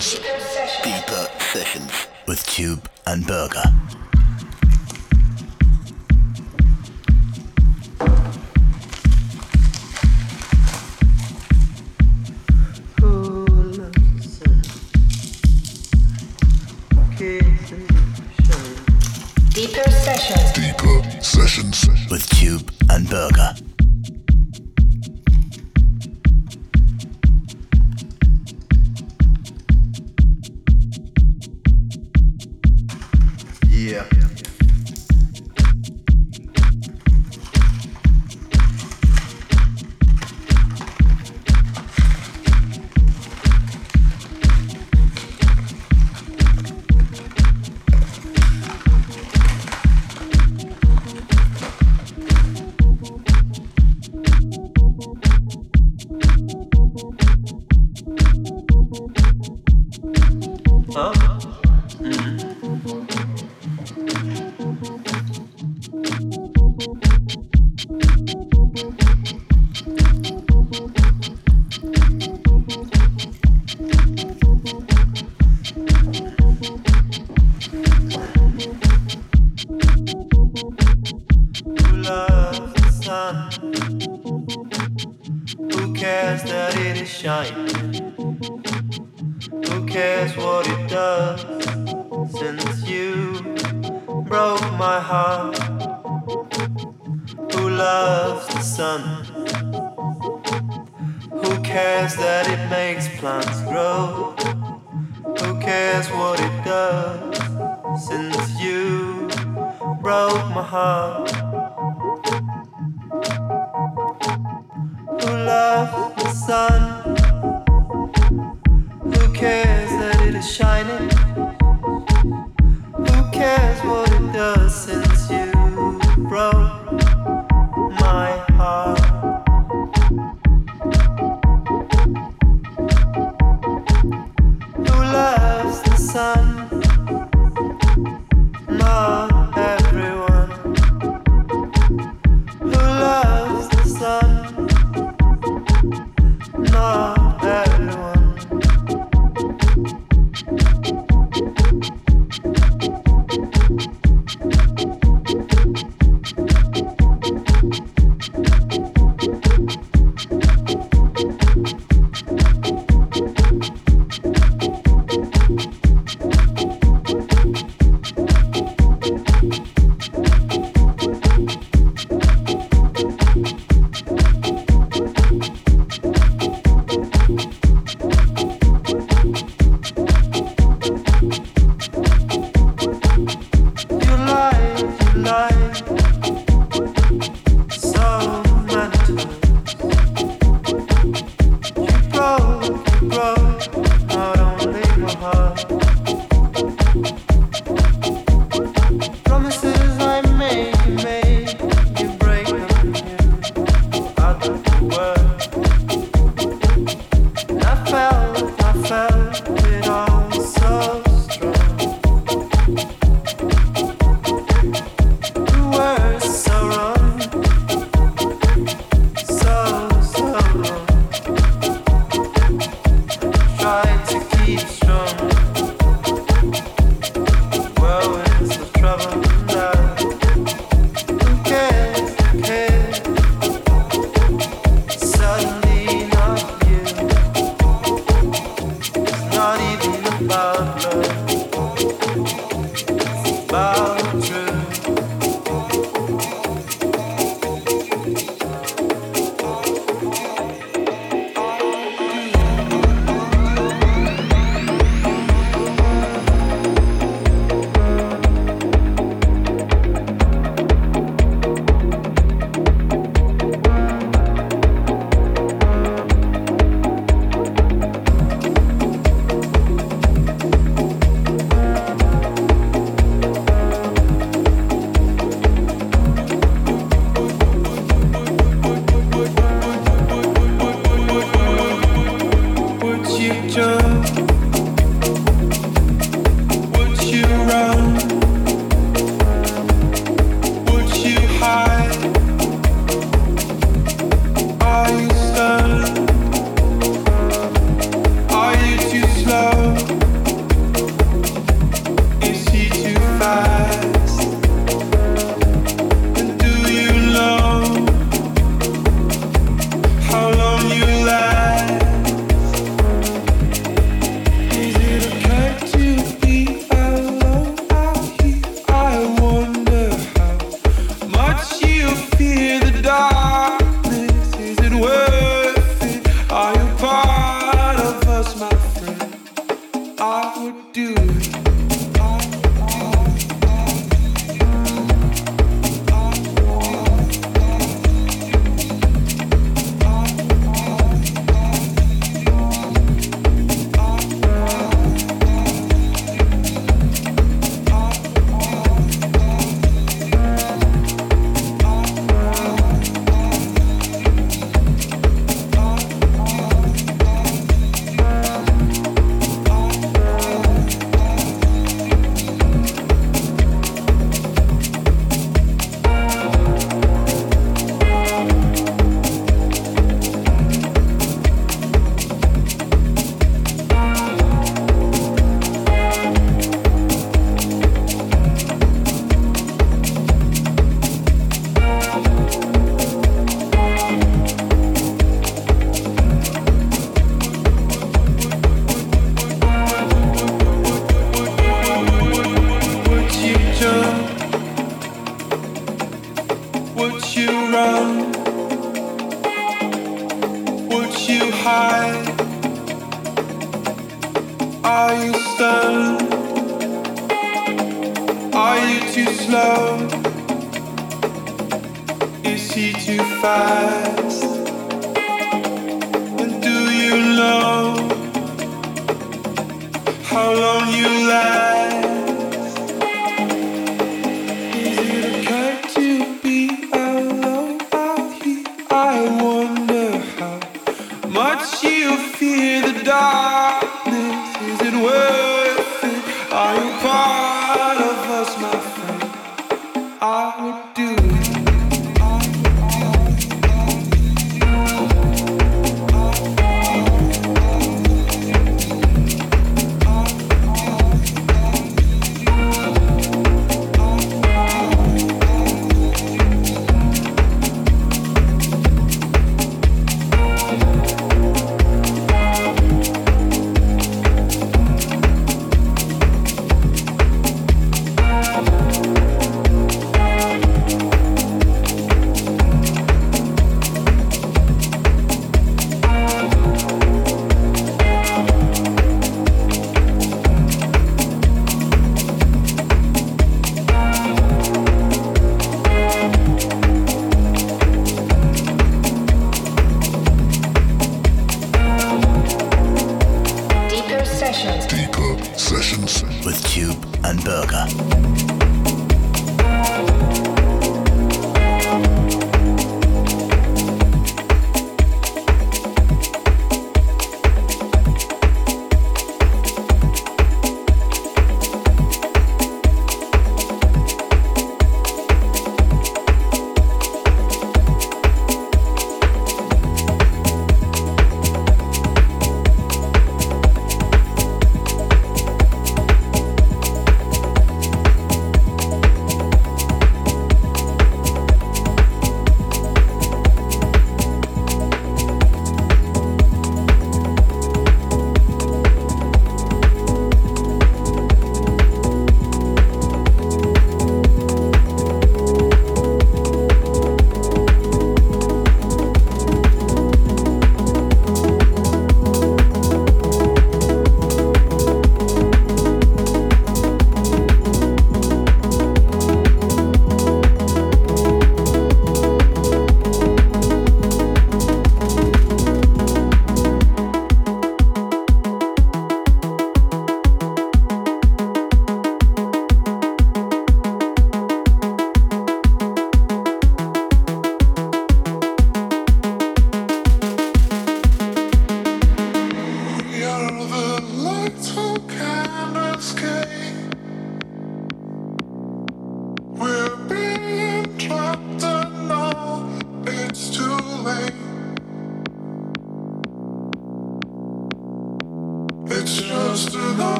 sessions. Deeper sessions with Tube and Berger. Deeper sessions. Deeper sessions with Tube and Berger. who loves the sun? Who cares that it is shining? Who cares what it does?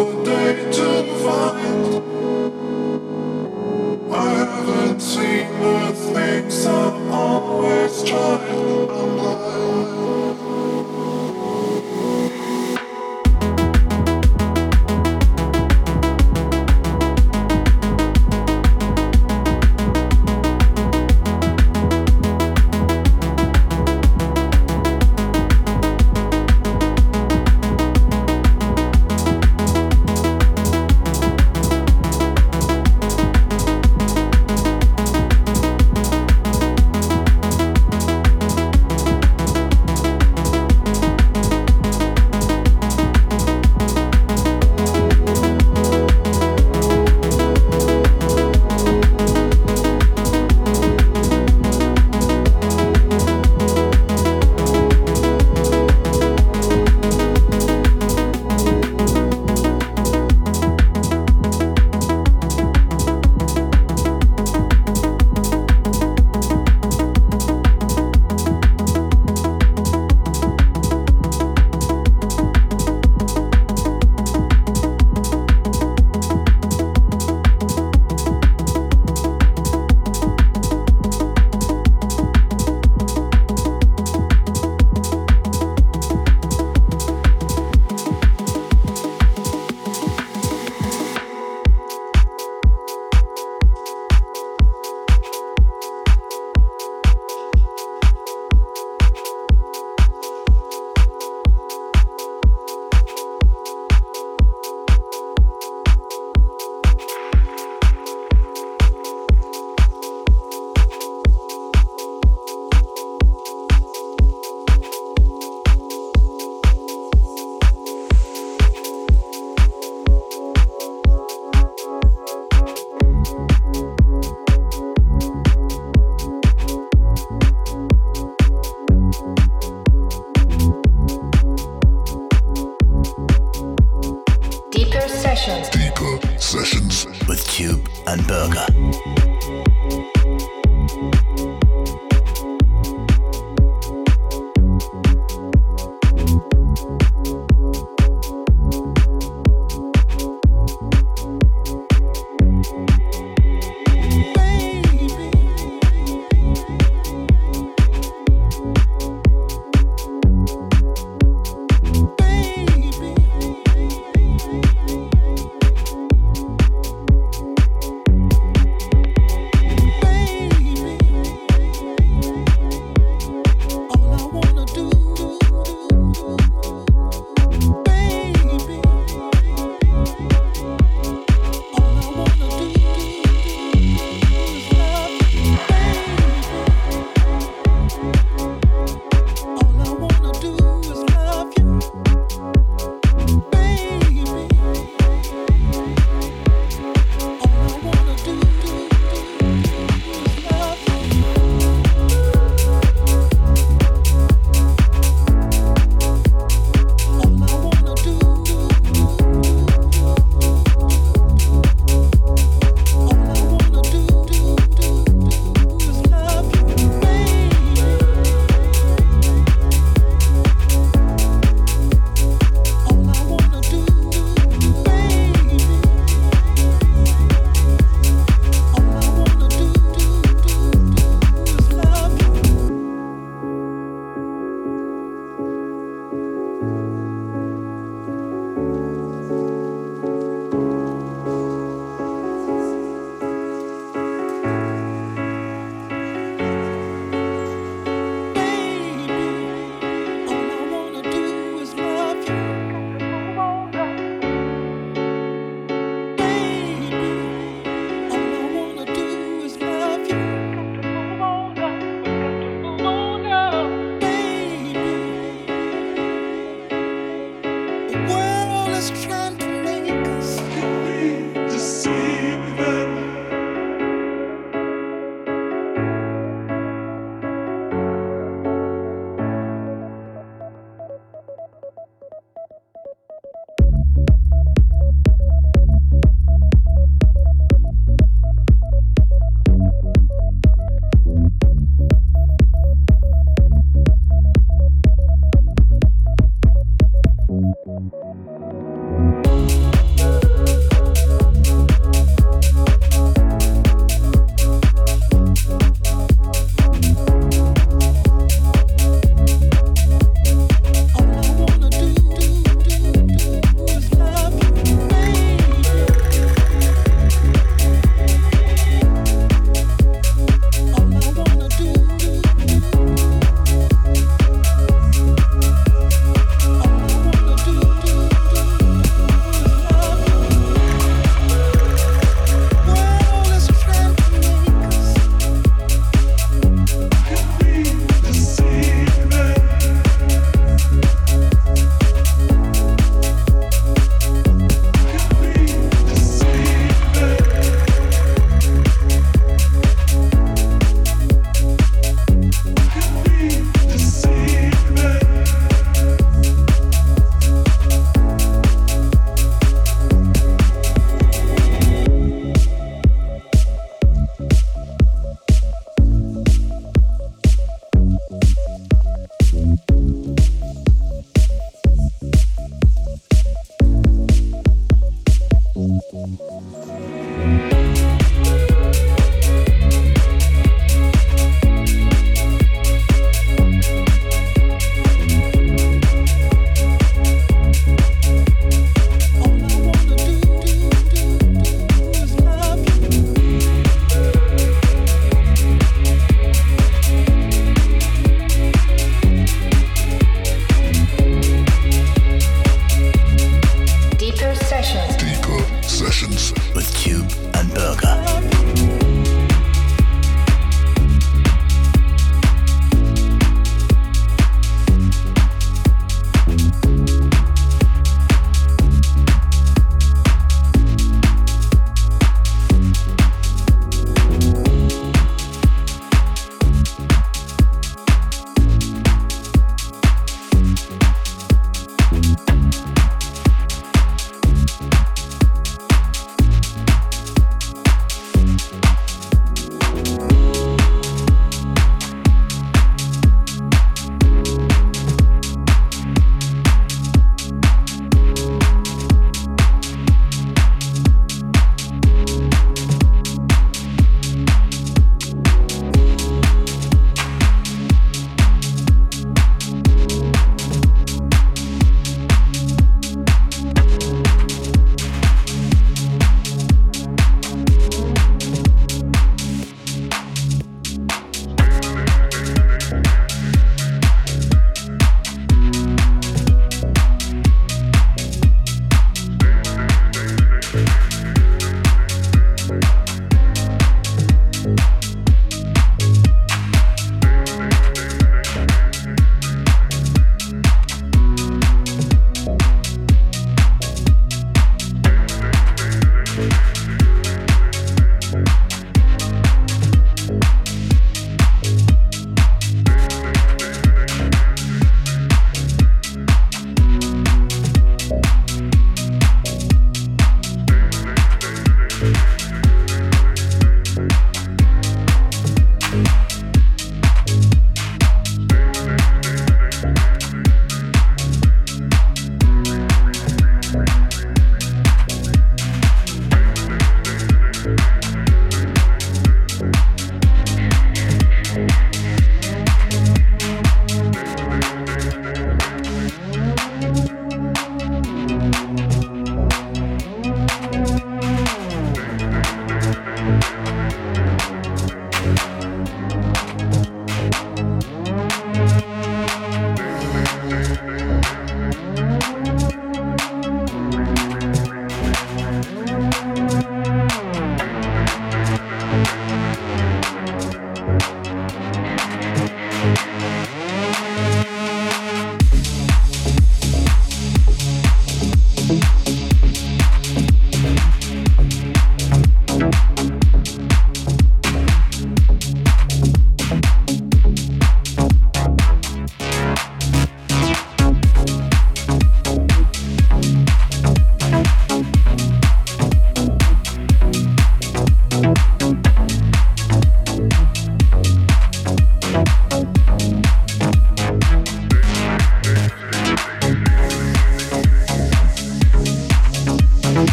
Oh.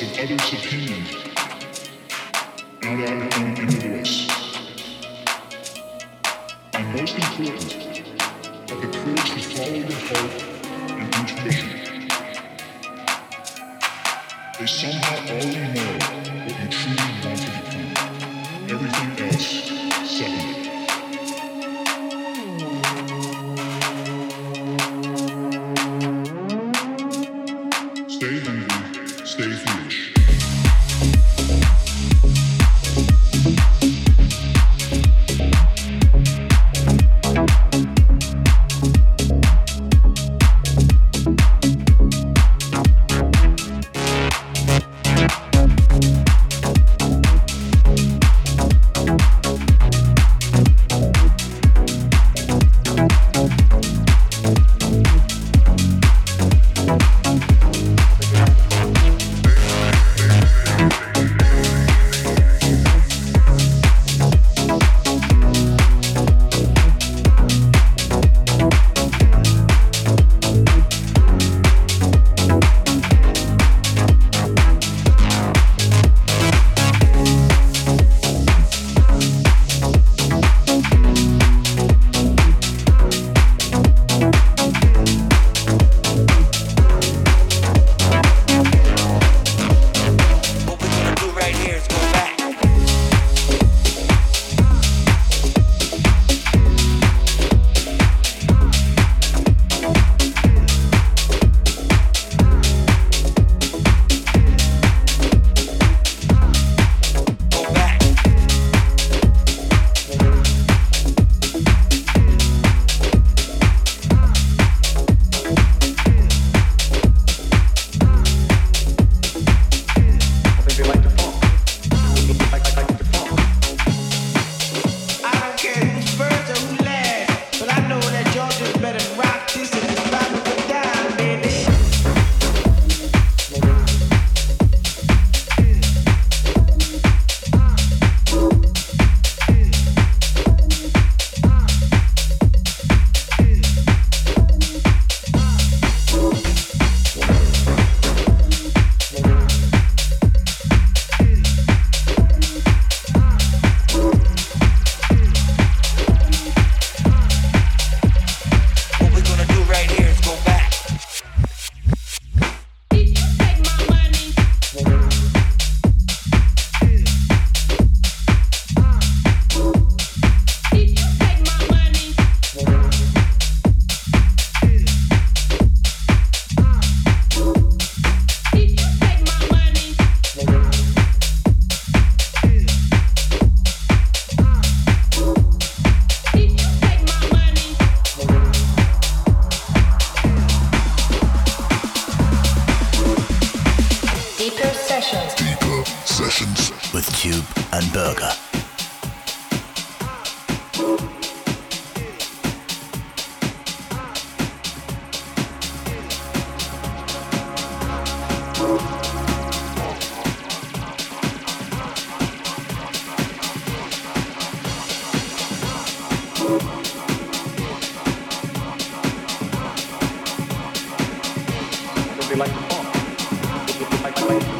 of others' opinion, not our own inner voice. And most important, have the courage to follow your heart and intuition. They somehow already know what you truly want to become. Everything else Bye.